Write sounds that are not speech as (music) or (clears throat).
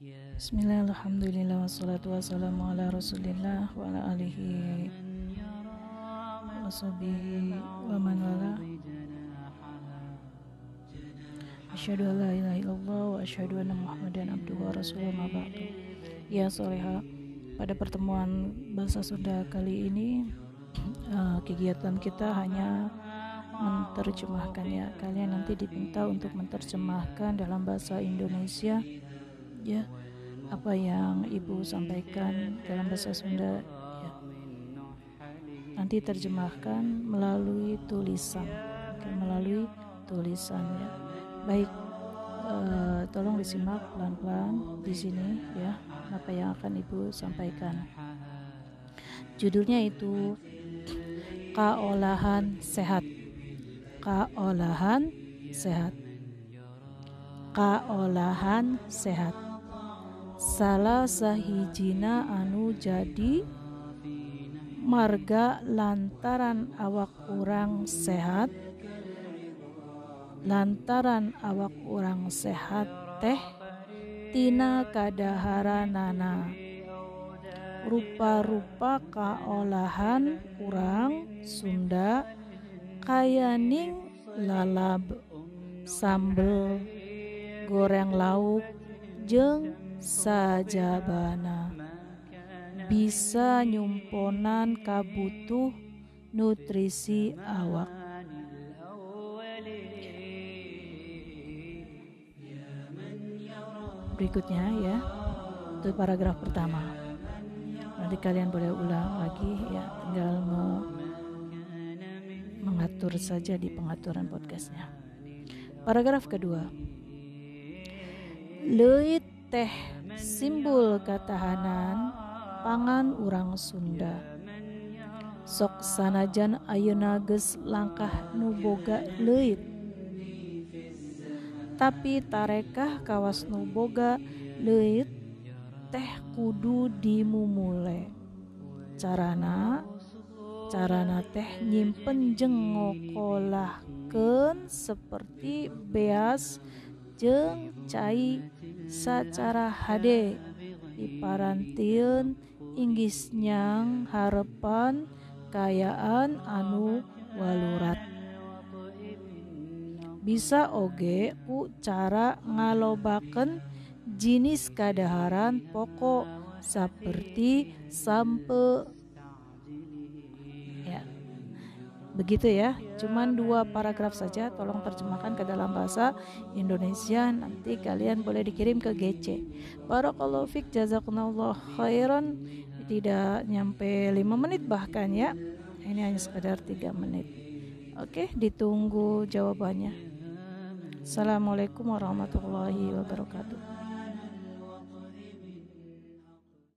Bismillah, alhamdulillah, wassalatu wassalamu ala rasulillah wa Ya soleha, pada pertemuan bahasa Sunda kali ini uh, (clears throat) kegiatan kita hanya menerjemahkan ya. Kalian nanti diminta untuk menerjemahkan dalam bahasa Indonesia ya apa yang ibu sampaikan dalam bahasa Sunda ya. Nanti terjemahkan melalui tulisan melalui tulisan ya. Baik uh, tolong disimak pelan-pelan di sini ya apa yang akan ibu sampaikan. Judulnya itu kaolahan sehat. Kaolahan sehat. Kaolahan sehat salah sahijina anu jadi marga lantaran awak orang sehat lantaran awak orang sehat tehtina kaadaran nana rupa-rupa kaolahan orang Sunda kayaning lalab sambel goreng lauk jeng sajabana. Bisa nyumponan kabutuh nutrisi awak. Berikutnya ya itu paragraf pertama. Nanti kalian boleh ulang lagi ya tinggal me mengatur saja di pengaturan podcastnya. Paragraf kedua. Leit teh simbol katahanan pangan urang Sunda. Sok sanajan ayeuna geus langkah nuboga leit tapi tarekah kawas nuboga leit teh kudu dimumule. Carana carana teh nyimpen jeng ngokolahkeun seperti beas jeng cai secara HD diparantiun inggis nyang harapan kayaan anu walurat. Bisa oge ku cara ngalobaken jenis kadaharan pokok seperti sampe begitu ya. Cuman dua paragraf saja tolong terjemahkan ke dalam bahasa Indonesia. Nanti kalian boleh dikirim ke GC Barakallahu fik jazakumullah khairan. Tidak nyampe 5 menit bahkan ya. Ini hanya sekedar 3 menit. Oke ditunggu jawabannya. Assalamualaikum warahmatullahi wabarakatuh